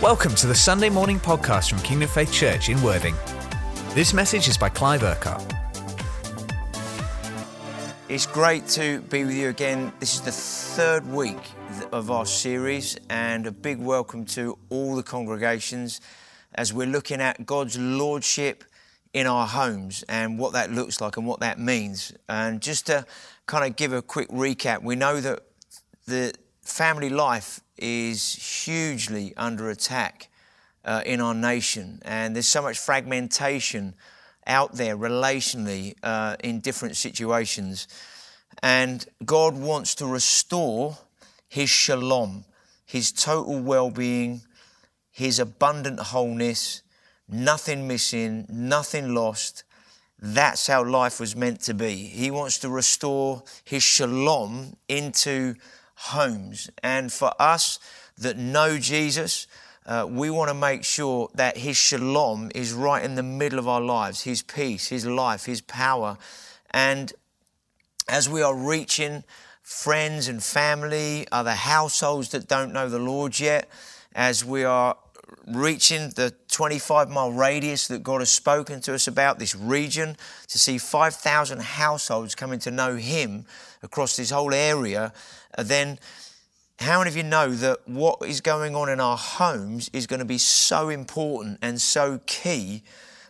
Welcome to the Sunday morning podcast from Kingdom Faith Church in Worthing. This message is by Clive Urquhart. It's great to be with you again. This is the third week of our series, and a big welcome to all the congregations as we're looking at God's Lordship in our homes and what that looks like and what that means. And just to kind of give a quick recap, we know that the family life is hugely under attack uh, in our nation, and there's so much fragmentation out there relationally uh, in different situations. And God wants to restore His shalom, His total well being, His abundant wholeness, nothing missing, nothing lost. That's how life was meant to be. He wants to restore His shalom into homes. And for us that know Jesus, uh, we want to make sure that His shalom is right in the middle of our lives, His peace, His life, His power. And as we are reaching friends and family, other households that don't know the Lord yet, as we are reaching the 25 mile radius that God has spoken to us about, this region, to see 5,000 households coming to know Him across this whole area, then how many of you know that what is going on in our homes is going to be so important and so key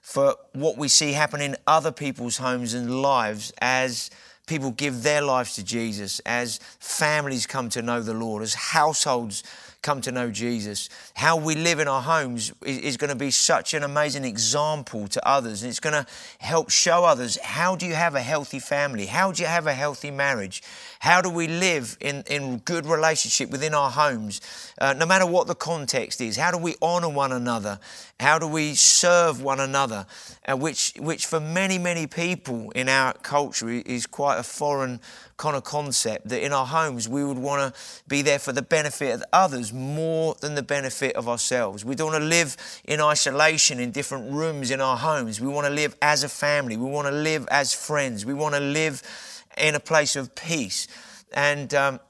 for what we see happen in other people's homes and lives as people give their lives to Jesus, as families come to know the Lord, as households come to know Jesus. How we live in our homes is, is, going to be such an amazing example to others. And it's going to help show others how do you have a healthy family? How do you have a healthy marriage? How do we live in, in good relationship within our homes, uh, no matter what the context is? How do we honor one another? How do we serve one another? Uh, which, which for many, many people in our culture is quite a foreign kind of concept that in our homes we would want to be there for the benefit of others more than the benefit of ourselves. We don't want to live in isolation in different rooms in our homes. We want to live as a family. We want to live as friends. We want to live in a place of peace. And um,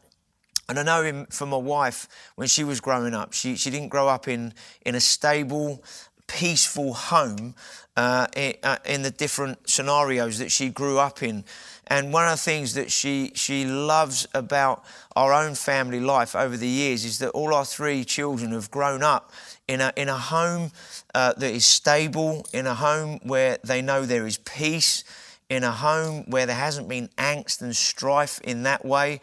and I know from my wife when she was growing up. She she didn't grow up in in a stable, peaceful home uh, in, uh, in the different scenarios that she grew up in. And one of the things that she, she loves about our own family life over the years is that all our three children have grown up in a, in a home uh, that is stable, in a home where they know there is peace, in a home where there hasn't been angst and strife in that way.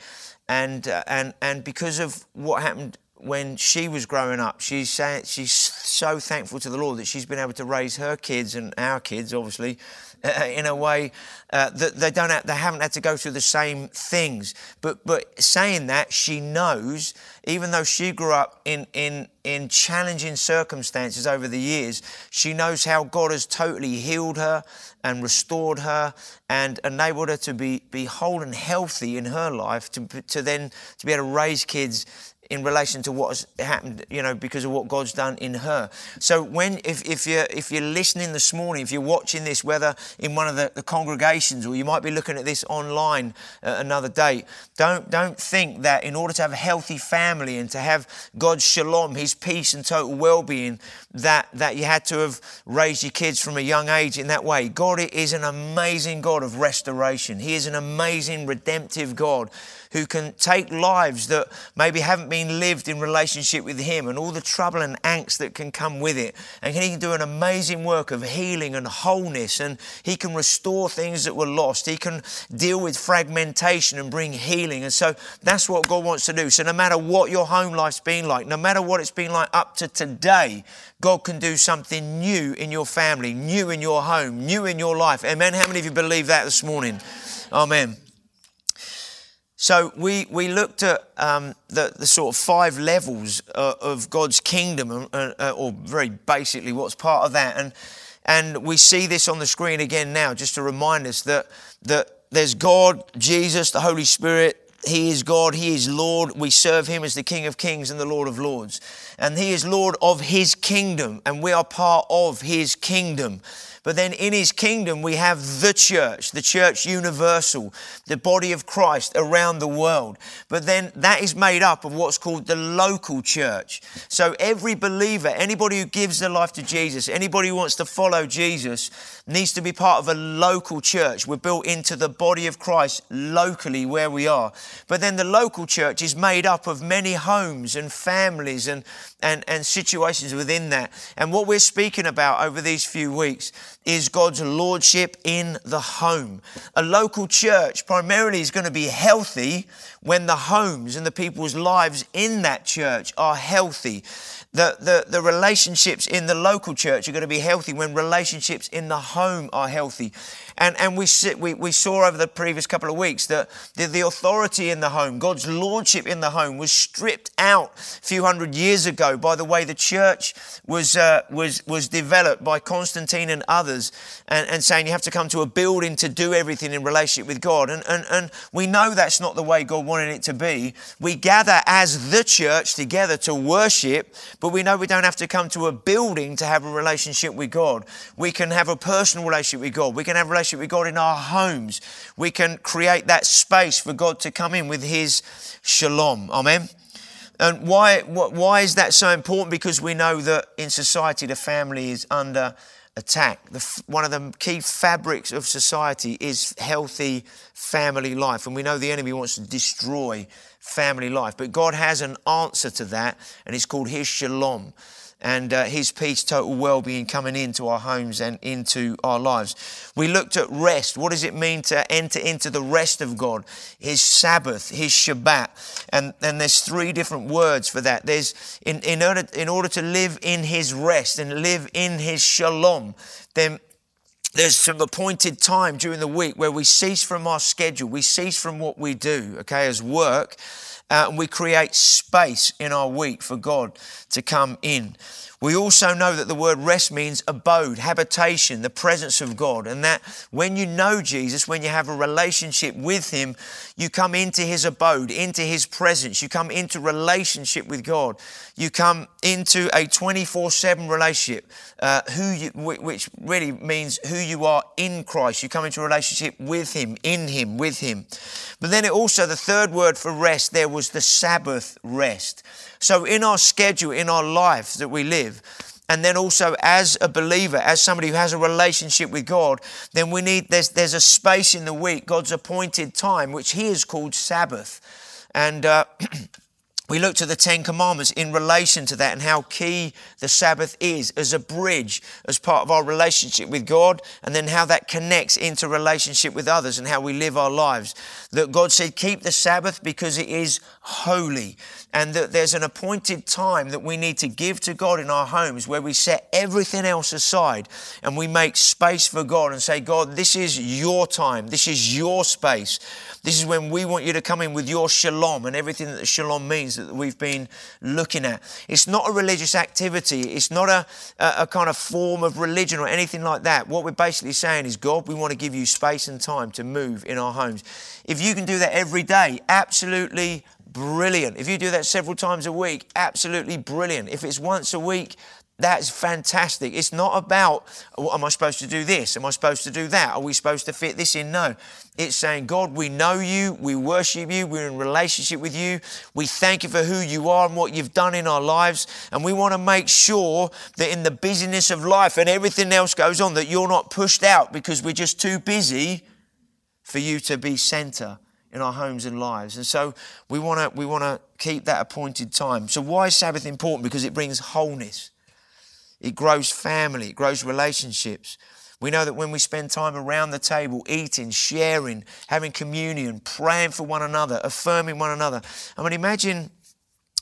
And, uh, and, and because of what happened when she was growing up, she's, saying, she's so thankful to the Lord that she's been able to raise her kids and our kids, obviously, uh, in a way uh, that they don't have, they haven't had to go through the same things. But but saying that, she knows, even though she grew up in in in challenging circumstances over the years, she knows how God has totally healed her and restored her and enabled her to be be whole and healthy in her life to to then to be able to raise kids in relation to what has happened, you know, because of what God's done in her. So when, if, if you're if you're listening this morning, if you're watching this, whether in one of the, the congregations or you might be looking at this online uh, another day, don't don't think that in order to have a healthy family and to have God's shalom, His peace and total well-being, that that you had to have raised your kids from a young age in that way. God is an amazing God of restoration. He is an amazing redemptive God who can take lives that maybe haven't been lived in relationship with Him and all the trouble and angst that can come with it. And He can do an amazing work of healing and wholeness, and He can restore things that were lost. He can deal with fragmentation and bring healing. And so that's what God wants to do. So no matter what your home life's been like, no matter what it's been like up to today, God can do something new in your family, new in your home, new in your life. Amen. How many of you believe that this morning? Amen. So we, we looked at um, the, the sort of five levels uh, of God's kingdom, uh, uh, or very basically what's part of that. And, and we see this on the screen again now, just to remind us that, that there's God, Jesus, the Holy Spirit. He is God, He is Lord. We serve Him as the King of Kings and the Lord of Lords. And He is Lord of His kingdom, and we are part of His kingdom. But then in his kingdom, we have the church, the church universal, the body of Christ around the world. But then that is made up of what's called the local church. So every believer, anybody who gives their life to Jesus, anybody who wants to follow Jesus, needs to be part of a local church. We're built into the body of Christ locally where we are. But then the local church is made up of many homes and families and, and, and situations within that. And what we're speaking about over these few weeks is God's lordship in the home. A local church primarily is going to be healthy when the homes and the people's lives in that church are healthy. The, the, the relationships in the local church are going to be healthy when relationships in the home are healthy. And, and we, we, we saw over the previous couple of weeks that the, the authority in the home, God's lordship in the home, was stripped out a few hundred years ago by the way the church was, uh, was, was developed by Constantine and others, and, and saying you have to come to a building to do everything in relationship with God. And, and, and we know that's not the way God wanted it to be. We gather as the church together to worship, but we know we don't have to come to a building to have a relationship with God. We can have a personal relationship with God. We can have a relationship with God in our homes. We can create that space for God to come in with His shalom. Amen. And why, why is that so important? Because we know that in society the family is under attack. The, one of the key fabrics of society is healthy family life. And we know the enemy wants to destroy family life. But God has an answer to that, and it's called His shalom and uh, His peace, total well being coming into our homes and into our lives. We looked at rest. What does it mean to enter into the rest of God? His Sabbath, His Shabbat. And, and there's three different words for that. There's in, in, order, in order to live in His rest and live in His shalom, then there's some appointed time during the week where we cease from our schedule, we cease from what we do, okay, as work, uh, and we create space in our week for God to come in. We also know that the word rest means abode, habitation, the presence of God. And that when you know Jesus, when you have a relationship with Him, you come into His abode, into His presence. You come into relationship with God. You come into a 24 7 relationship, uh, who you, which really means who you are in Christ. You come into a relationship with Him, in Him, with Him. But then it also, the third word for rest there was the Sabbath rest. So, in our schedule, in our life that we live, and then also as a believer, as somebody who has a relationship with God, then we need, there's, there's a space in the week, God's appointed time, which He has called Sabbath. And uh, we looked at the Ten Commandments in relation to that and how key the Sabbath is as a bridge, as part of our relationship with God, and then how that connects into relationship with others and how we live our lives. That God said, keep the Sabbath because it is holy. And that there's an appointed time that we need to give to God in our homes where we set everything else aside and we make space for God and say, God, this is your time. This is your space. This is when we want you to come in with your shalom and everything that the shalom means that we've been looking at. It's not a religious activity. It's not a, a, a kind of form of religion or anything like that. What we're basically saying is, God, we want to give you space and time to move in our homes. If you can do that every day, absolutely brilliant. If you do that several times a week, absolutely brilliant. If it's once a week, that's fantastic. It's not about, oh, am I supposed to do this? Am I supposed to do that? Are we supposed to fit this in? No. It's saying, God, we know you, we worship you, we're in relationship with you, we thank you for who you are and what you've done in our lives, and we want to make sure that in the busyness of life and everything else goes on, that you're not pushed out because we're just too busy for you to be center in our homes and lives. And so we want to we want to keep that appointed time. So why is Sabbath important? Because it brings wholeness. It grows family, it grows relationships. We know that when we spend time around the table, eating, sharing, having communion, praying for one another, affirming one another. I mean, imagine,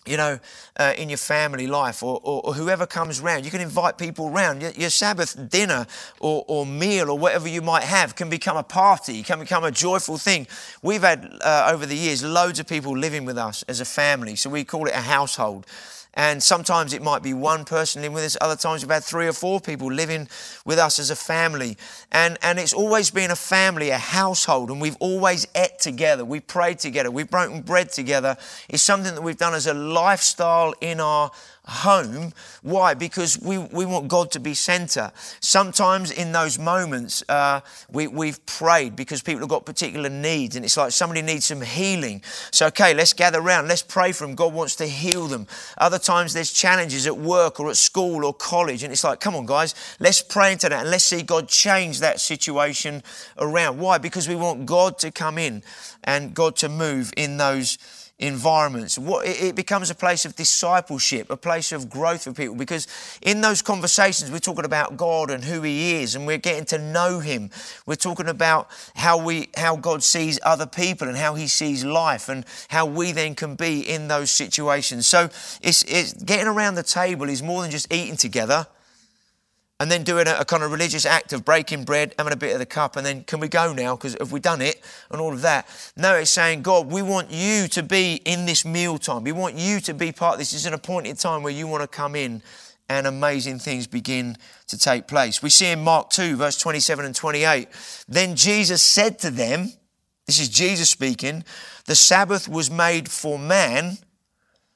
you know, uh, in your family life or, or, or, whoever comes round, you can invite people round. Your, your Sabbath dinner or, or, meal or whatever you might have can become a party, can become a joyful thing. We've had, uh, over the years, loads of people living with us as a family, so we call it a household. And sometimes it might be one person living with us, other times we've had three or four people living with us as a family. And, and it's always been a family, a household, and we've always ate together. We've prayed together. We've broken bread together. It's something that we've done as a lifestyle in our home. Why? Because we, we want God to be center. Sometimes in those moments, uh, we, we've prayed because people have got particular needs, and it's like somebody needs some healing. So, okay, let's gather around, let's pray for them. God wants to heal them. Other times there's challenges at work or at school or college, and it's like, come on, guys, let's pray into that and let's see God change that situation around. Why? Because we want God to come in and God to move in those environments. What, it becomes a place of discipleship, a place of growth for people because in those conversations we're talking about God and who He is, and we're getting to know Him. We're talking about how we how God sees other people and how He sees life and how we then can be in those situations. So it's, it's getting around the table is more than just eating together and then doing a, a, kind of religious act of breaking bread, having a bit of the cup, and then can we go now? Because have we done it and all of that? No, it's saying, God, we want you to be in this meal time. We want you to be part of this. This is an appointed time where you want to come in and amazing things begin to take place. We see in Mark 2, verse 27 and 28, then Jesus said to them, this is Jesus speaking, the Sabbath was made for man,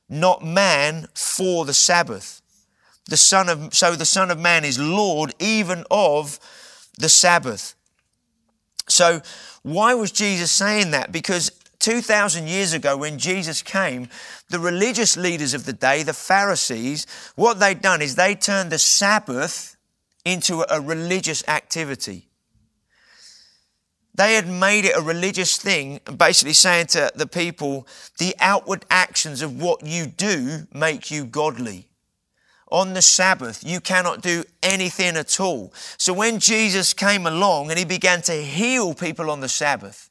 not man for the Sabbath the Son of, so the Son of Man is Lord even of the Sabbath. So, why was Jesus saying that? Because 2,000 years ago, when Jesus came, the religious leaders of the day, the Pharisees, what they'd done is they turned the Sabbath into a religious activity. They had made it a religious thing, basically saying to the people, the outward actions of what you do make you godly on the Sabbath, you cannot do anything at all. So when Jesus came along and he began to heal people on the Sabbath,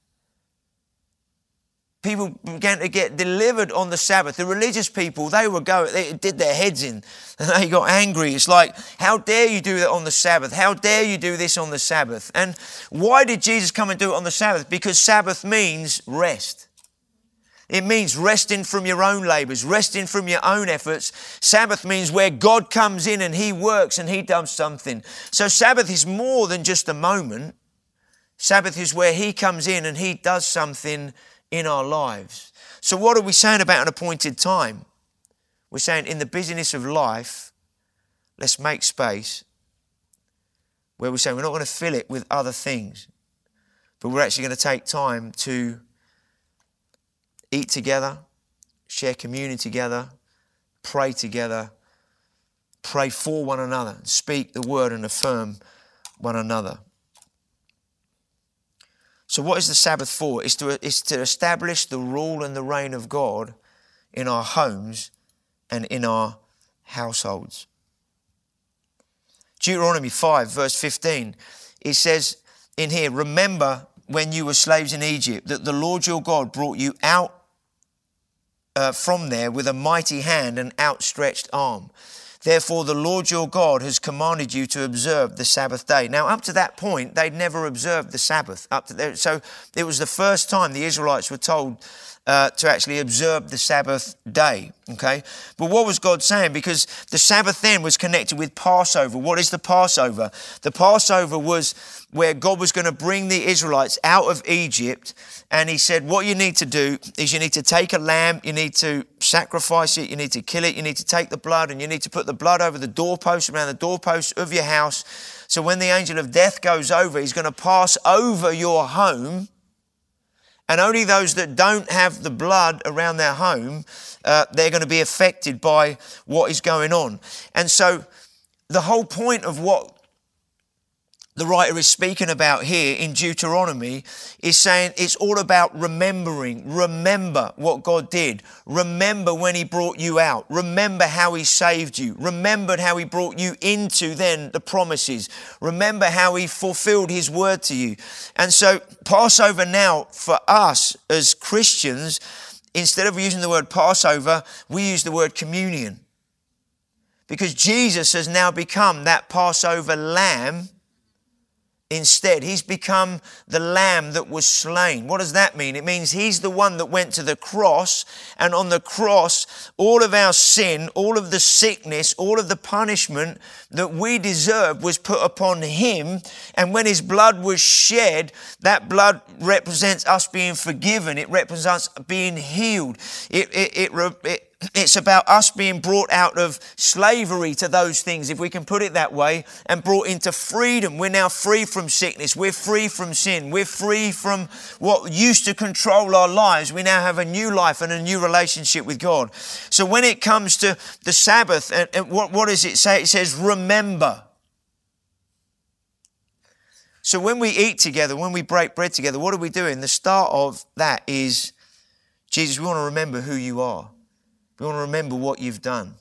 people began to get delivered on the Sabbath. The religious people, they were going, they did their heads in and they got angry. It's like, how dare you do that on the Sabbath? How dare you do this on the Sabbath? And why did Jesus come and do it on the Sabbath? Because Sabbath means rest. It means resting from your own labors, resting from your own efforts. Sabbath means where God comes in and He works and He does something. So Sabbath is more than just a moment. Sabbath is where He comes in and He does something in our lives. So, what are we saying about an appointed time? We're saying in the busyness of life, let's make space where we're saying we're not going to fill it with other things, but we're actually going to take time to eat together, share communion together, pray together, pray for one another, speak the word and affirm one another. So, what is the Sabbath for? It's to, it's to establish the rule and the reign of God in our homes and in our households. Deuteronomy 5, verse 15, it says in here, Remember when you were slaves in Egypt that the Lord your God brought you out uh, from there with a mighty hand and outstretched arm. Therefore, the Lord your God has commanded you to observe the Sabbath day. Now, up to that point, they'd never observed the Sabbath. Up to there, so it was the first time the Israelites were told uh, to actually observe the Sabbath day. Okay, but what was God saying? Because the Sabbath then was connected with Passover. What is the Passover? The Passover was where God was going to bring the Israelites out of Egypt and he said, What you need to do is you need to take a lamb, you need to sacrifice it, you need to kill it, you need to take the blood, and you need to put the blood over the doorpost, around the doorpost of your house. So when the angel of death goes over, he's going to pass over your home. And only those that don't have the blood around their home, uh, they're going to be affected by what is going on. And so the whole point of what the writer is speaking about here in Deuteronomy is saying it's all about remembering. Remember what God did. Remember when He brought you out. Remember how He saved you. Remember how He brought you into then the promises. Remember how He fulfilled His word to you. And so, Passover now for us as Christians, instead of using the word Passover, we use the word communion. Because Jesus has now become that Passover lamb Instead, he's become the lamb that was slain. What does that mean? It means he's the one that went to the cross, and on the cross, all of our sin, all of the sickness, all of the punishment that we deserve was put upon him. And when his blood was shed, that blood represents us being forgiven, it represents being healed. It, it, it it's about us being brought out of slavery to those things, if we can put it that way, and brought into freedom. We're now free from sickness. We're free from sin. We're free from what used to control our lives. We now have a new life and a new relationship with God. So when it comes to the Sabbath, and, and what, what does it say? It says, remember. So when we eat together, when we break bread together, what are we doing? The start of that is, Jesus, we want to remember who you are. We want to remember what you've done.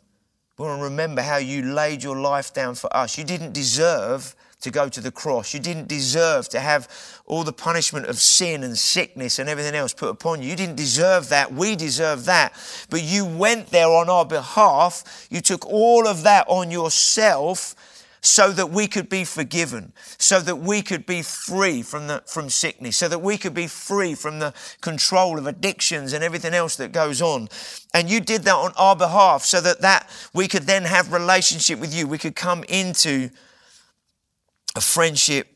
We want to remember how you laid your life down for us. You didn't deserve to go to the cross. You didn't deserve to have all the punishment of sin and sickness and everything else put upon you. You didn't deserve that. We deserve that. But you went there on our behalf. You took all of that on yourself so that we could be forgiven, so that we could be free from, the, from sickness, so that we could be free from the control of addictions and everything else that goes on. And you did that on our behalf so that, that we could then have relationship with you. We could come into a friendship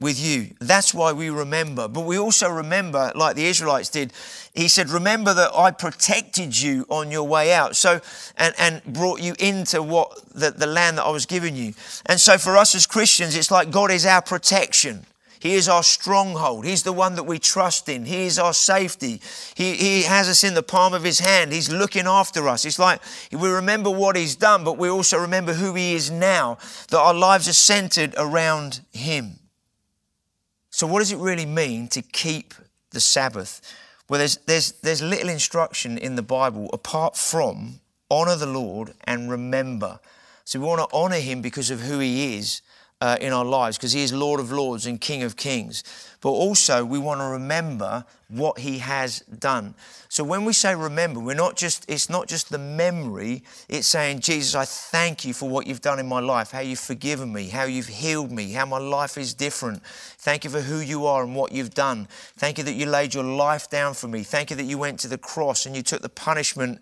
with you. That's why we remember. But we also remember, like the Israelites did, he said, Remember that I protected you on your way out. So, and, and brought you into what the, the land that I was giving you. And so for us as Christians, it's like God is our protection. He is our stronghold. He's the one that we trust in. He is our safety. He, he has us in the palm of His hand. He's looking after us. It's like we remember what He's done, but we also remember who He is now, that our lives are centered around Him. So, what does it really mean to keep the Sabbath? Well, there's, there's, there's little instruction in the Bible apart from honor the Lord and remember. So, we want to honor Him because of who He is uh, in our lives, because He is Lord of Lords and King of Kings. But also, we want to remember what He has done. So when we say remember, we're not just, it's not just the memory, it's saying, Jesus, I thank you for what you've done in my life, how you've forgiven me, how you've healed me, how my life is different. Thank you for who you are and what you've done. Thank you that you laid your life down for me. Thank you that you went to the cross and you took the punishment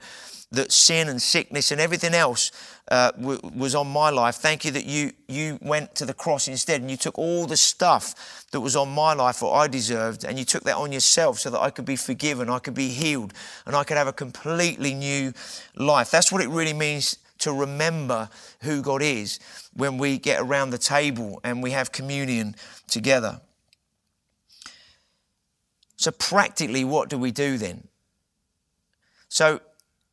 that sin and sickness and everything else uh, w- was on my life. Thank you that you, you went to the cross instead and you took all the stuff that was on my life, what I deserved, and you took that on yourself so that I could be forgiven, I could be healed, and I could have a completely new life. That's what it really means to remember who God is when we get around the table and we have communion together. So, practically, what do we do then? So,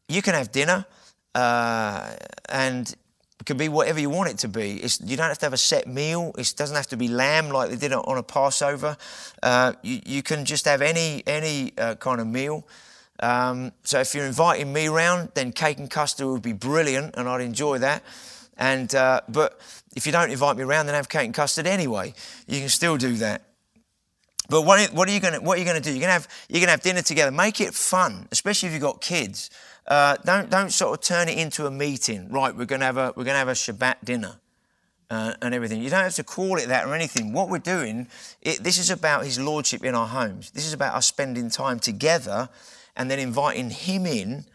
you can have dinner, uh, and it can be whatever you want it to be. It's, you don't have to have a set meal. It doesn't have to be lamb like they did on a Passover. Uh, you, you, can just have any any uh, kind of meal. Um, so if you're inviting me round, then cake and custard would be brilliant, and I'd enjoy that. And uh, but if you don't invite me around, then have cake and custard anyway. You can still do that. But what, what are you going to what are you going to do? You're going to have you're going to have dinner together. Make it fun, especially if you've got kids. Uh, don't don't sort of turn it into a meeting. Right, we're going to have a we're going to have a Shabbat dinner. Uh, and everything. You don't have to call it that or anything. What we're doing, it, this is about His Lordship in our homes. This is about us spending time together and then inviting Him in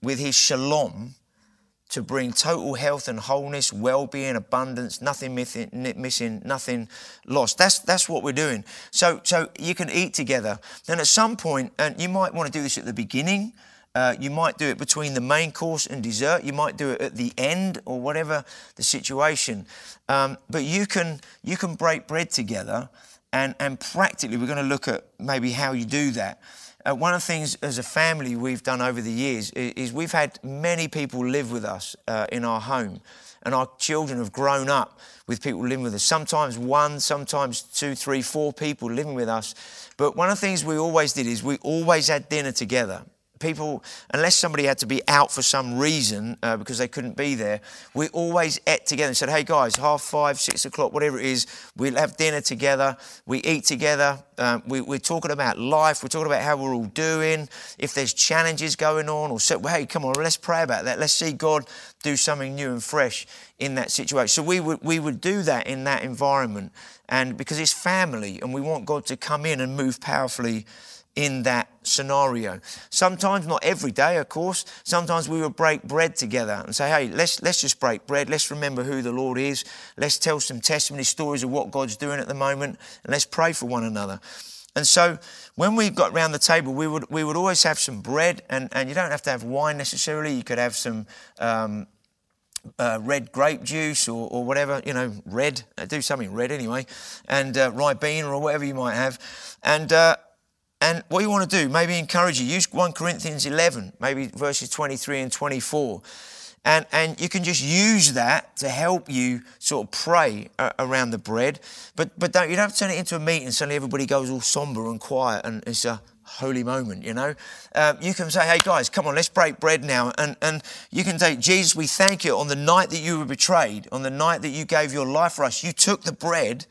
with His shalom to bring total health and wholeness, well-being, abundance, nothing missing, nothing lost. That's that's what we're doing. So so you can eat together. Then at some point, and you might want to do this at the beginning uh, you might do it between the main course and dessert. You might do it at the end or whatever the situation. Um, but you can you can break bread together, and and practically we're going to look at maybe how you do that. Uh, one of the things as a family we've done over the years is, is we've had many people live with us uh, in our home, and our children have grown up with people living with us. Sometimes one, sometimes two, three, four people living with us. But one of the things we always did is we always had dinner together people, unless somebody had to be out for some reason uh, because they couldn't be there, we always ate together and said, hey guys, half five, six o'clock, whatever it is, we'll have dinner together, we eat together, um, we, are talking about life, we're talking about how we're all doing, if there's challenges going on, or so, well, hey, come on, let's pray about that. Let's see God do something new and fresh in that situation. So we would, we would do that in that environment. And because it's family and we want God to come in and move powerfully in that scenario. Sometimes, not every day, of course, sometimes we would break bread together and say, hey, let's, let's just break bread. Let's remember who the Lord is. Let's tell some testimony stories of what God's doing at the moment, and let's pray for one another. And so when we got round the table, we would, we would always have some bread, and, and you don't have to have wine necessarily. You could have some um, uh, red grape juice or, or whatever, you know, red, uh, do something red anyway, and uh, Ribena or whatever you might have. And, uh, and what you want to do, maybe encourage you, use 1 Corinthians 11, maybe verses 23 and 24. And, and you can just use that to help you sort of pray uh, around the bread. But, but don't, you don't have to turn it into a meeting suddenly everybody goes all somber and quiet and it's a holy moment, you know. Um, you can say, hey guys, come on, let's break bread now. And, and you can say, Jesus, we thank you on the night that you were betrayed, on the night that you gave your life for us. You took the bread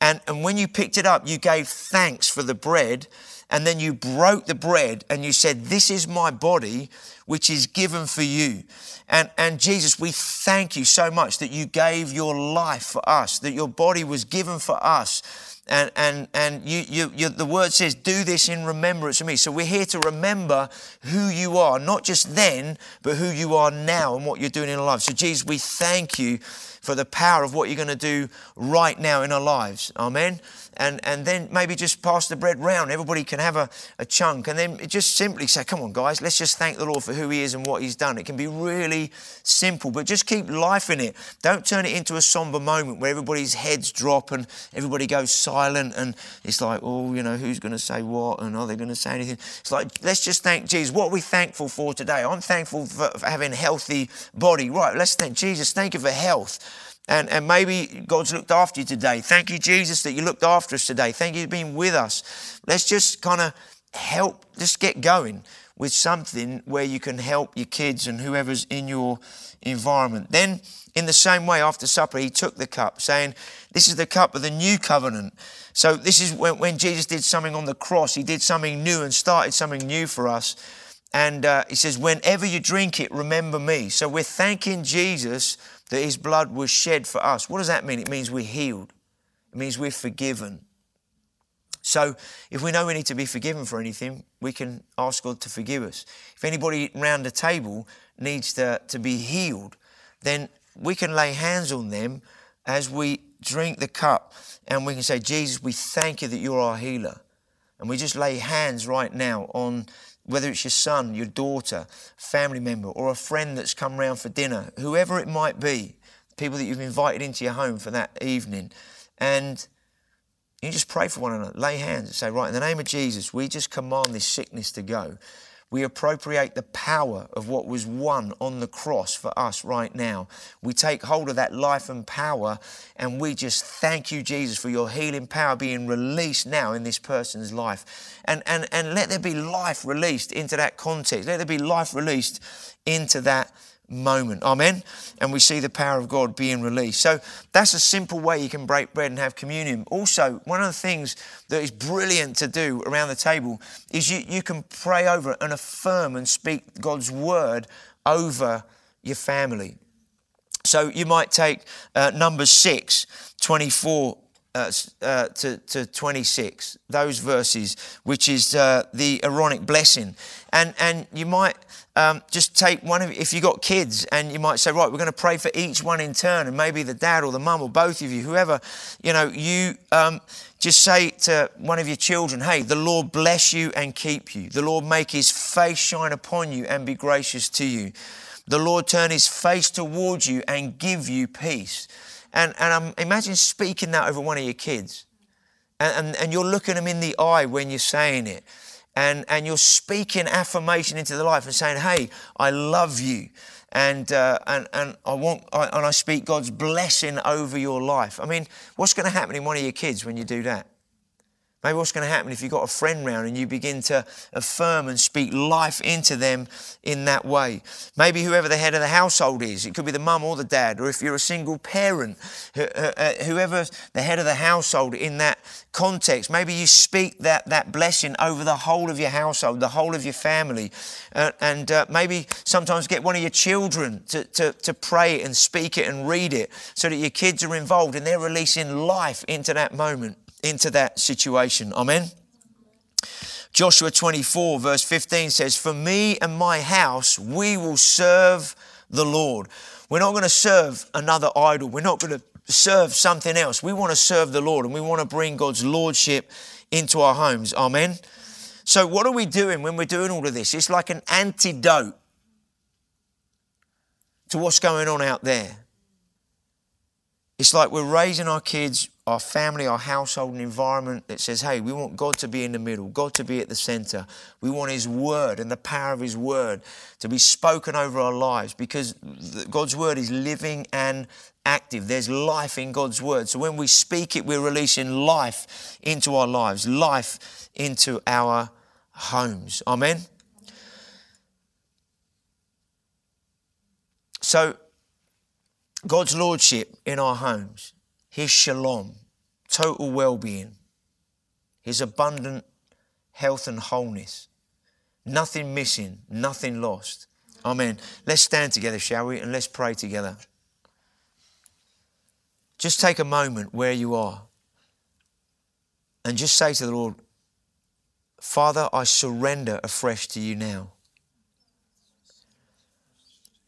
and, and when you picked it up, you gave thanks for the bread. And then you broke the bread and you said, This is my body, which is given for you. And, and Jesus, we thank you so much that you gave your life for us, that your body was given for us and, and, and you, you, you, the word says, do this in remembrance of me. So we're here to remember who you are, not just then, but who you are now and what you're doing in lives. So, Jesus, we thank you for the power of what you're going to do right now in our lives. Amen and, and then maybe just pass the bread round. Everybody can have a, a chunk. And then just simply say, come on, guys, let's just thank the Lord for who He is and what He's done. It can be really simple, but just keep life in it. Don't turn it into a somber moment where everybody's heads drop and everybody goes silent and it's like, oh, you know, who's going to say what and are they going to say anything? It's like, let's just thank Jesus. What are we thankful for today? I'm thankful for, for having a healthy body. Right, let's thank Jesus. Thank you for health. And, and maybe God's looked after you today. Thank you, Jesus, that you looked after us today. Thank you for being with us. Let's just kind of help, just get going with something where you can help your kids and whoever's in your environment. Then, in the same way, after supper, he took the cup, saying, This is the cup of the new covenant. So, this is when, when Jesus did something on the cross, he did something new and started something new for us. And uh, he says, Whenever you drink it, remember me. So, we're thanking Jesus that his blood was shed for us. What does that mean? It means we're healed, it means we're forgiven. So, if we know we need to be forgiven for anything, we can ask God to forgive us. If anybody around the table needs to, to be healed, then we can lay hands on them as we drink the cup and we can say, Jesus, we thank you that you're our healer. And we just lay hands right now on whether it's your son, your daughter, family member, or a friend that's come round for dinner, whoever it might be, people that you've invited into your home for that evening. And you just pray for one another, lay hands and say, Right, in the name of Jesus, we just command this sickness to go. We appropriate the power of what was won on the cross for us right now. We take hold of that life and power and we just thank you, Jesus, for your healing power being released now in this person's life. And, and, and let there be life released into that context. Let there be life released into that moment. Amen. And we see the power of God being released. So that's a simple way you can break bread and have communion. Also, one of the things that is brilliant to do around the table is you, you can pray over and affirm and speak God's word over your family. So you might take uh, number 6, 24 uh, uh, to, to 26, those verses, which is uh, the Aaronic blessing. And, and you might um, just take one of, if you've got kids, and you might say, right, we're going to pray for each one in turn, and maybe the dad or the mum or both of you, whoever, you know, you um, just say to one of your children, hey, the Lord bless you and keep you. The Lord make his face shine upon you and be gracious to you. The Lord turn his face towards you and give you peace. And, and um, imagine speaking that over one of your kids. And, and, and you're looking them in the eye when you're saying it. And, and you're speaking affirmation into their life and saying, hey, I love you. And, uh, and, and, I want, I, and I speak God's blessing over your life. I mean, what's going to happen in one of your kids when you do that? Maybe what's going to happen if you've got a friend round and you begin to affirm and speak life into them in that way. Maybe whoever the head of the household is, it could be the mum or the dad, or if you're a single parent, uh, uh, whoever the head of the household in that context, maybe you speak that, that blessing over the whole of your household, the whole of your family. Uh, and uh, maybe sometimes get one of your children to, to, to pray and speak it and read it so that your kids are involved and they're releasing life into that moment into that situation. Amen. Joshua 24, verse 15 says, For me and my house, we will serve the Lord. We're not going to serve another idol. We're not going to serve something else. We want to serve the Lord and we want to bring God's Lordship into our homes. Amen. So, what are we doing when we're doing all of this? It's like an antidote to what's going on out there. It's like we're raising our kids, our family, our household, and environment that says, hey, we want God to be in the middle, God to be at the center. We want His word and the power of His word to be spoken over our lives because God's word is living and active. There's life in God's word. So when we speak it, we're releasing life into our lives, life into our homes. Amen. So God's lordship in our homes, His shalom, total well being, His abundant health and wholeness, nothing missing, nothing lost. Amen. Let's stand together, shall we? And let's pray together. Just take a moment where you are and just say to the Lord, Father, I surrender afresh to you now.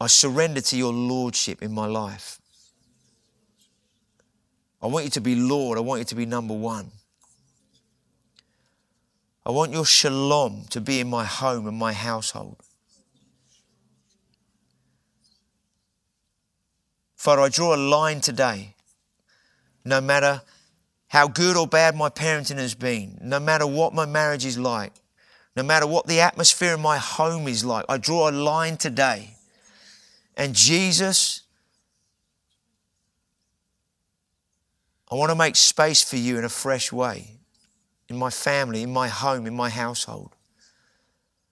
I surrender to your lordship in my life. I want you to be Lord. I want you to be number one. I want your shalom to be in my home and my household. Father, I draw a line today. No matter how good or bad my parenting has been, no matter what my marriage is like, no matter what the atmosphere in my home is like, I draw a line today and Jesus, I want to make space for you in a fresh way, in my family, in my home, in my household.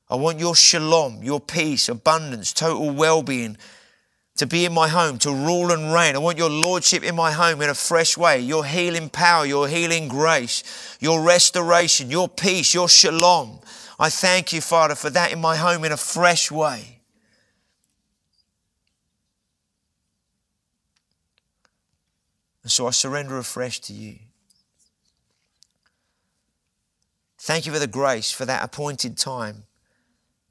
I want your shalom, your peace, abundance, total well being to be in my home, to rule and reign. I want your lordship in my home in a fresh way, your healing power, your healing grace, your restoration, your peace, your shalom. I thank you, Father, for that in my home in a fresh way. And so I surrender afresh to you. Thank you for the grace for that appointed time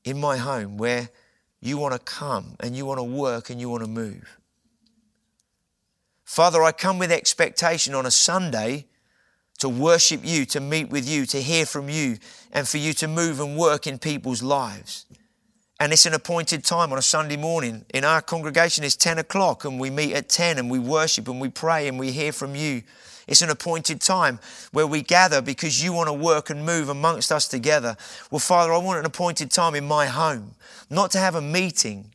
in my home where you want to come and you want to work and you want to move. Father, I come with expectation on a Sunday to worship you, to meet with you, to hear from you, and for you to move and work in people's lives. And it's an appointed time on a Sunday morning. In our congregation, it's 10 o'clock, and we meet at 10 and we worship and we pray and we hear from you. It's an appointed time where we gather because you want to work and move amongst us together. Well, Father, I want an appointed time in my home, not to have a meeting,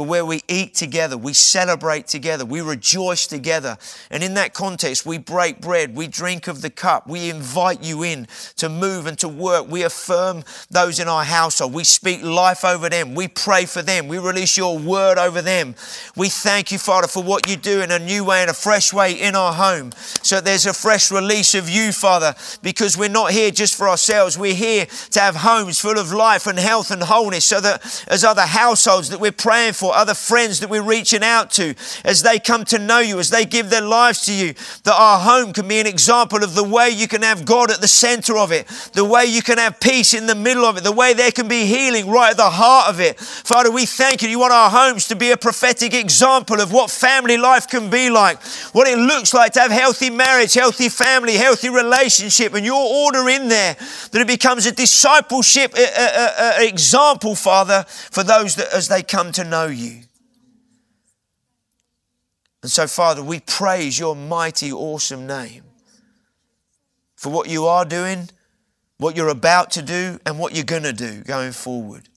but where we eat together, we celebrate together, we rejoice together. And in that context, we break bread, we drink of the cup, we invite you in to move and to work. We affirm those in our household, we speak life over them, we pray for them, we release your word over them. We thank you, Father, for what you do in a new way, in a fresh way in our home. So there's a fresh release of you, Father, because we're not here just for ourselves, we're here to have homes full of life and health and wholeness, so that as other households that we're praying for, other friends that we're reaching out to, as they come to know you, as they give their lives to you, that our home can be an example of the way you can have God at the center of it, the way you can have peace in the middle of it, the way there can be healing right at the heart of it. Father, we thank you. You want our homes to be a prophetic example of what family life can be like, what it looks like to have healthy marriage, healthy family, healthy relationship, and your order in there, that it becomes a discipleship a, a, a, example, Father, for those that as they come to know you. And so, Father, we praise your mighty, awesome name for what you are doing, what you're about to do, and what you're going to do going forward.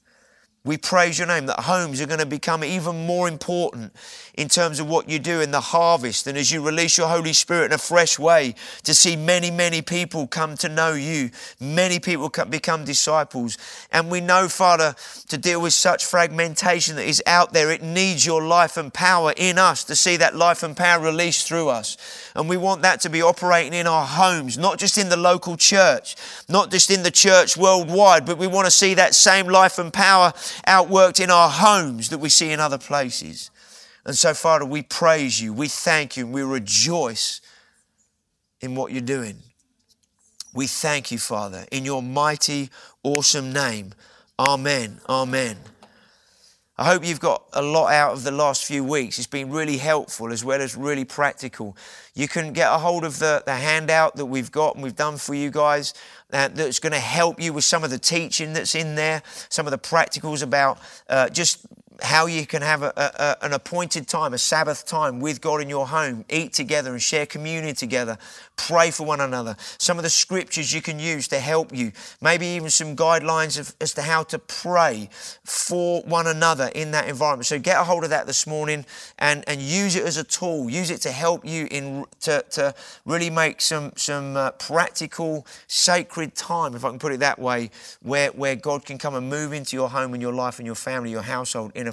We praise your name that homes are going to become even more important in terms of what you do in the harvest and as you release your Holy Spirit in a fresh way to see many, many people come to know you, many people become disciples. And we know, Father, to deal with such fragmentation that is out there, it needs your life and power in us to see that life and power released through us. And we want that to be operating in our homes, not just in the local church, not just in the church worldwide, but we want to see that same life and power outworked in our homes that we see in other places. And so, Father, we praise you, we thank you, and we rejoice in what you're doing. We thank you, Father, in your mighty, awesome name. Amen. Amen. I hope you've got a lot out of the last few weeks. It's been really helpful as well as really practical. You can get a hold of the, the handout that we've got and we've done for you guys uh, that's going to help you with some of the teaching that's in there, some of the practicals about uh, just how you can have a, a, an appointed time, a Sabbath time with God in your home, eat together and share communion together, pray for one another. Some of the scriptures you can use to help you, maybe even some guidelines of, as to how to pray for one another in that environment. So get a hold of that this morning and, and use it as a tool. Use it to help you in to, to really make some some uh, practical, sacred time, if I can put it that way, where where God can come and move into your home and your life and your family, your household in a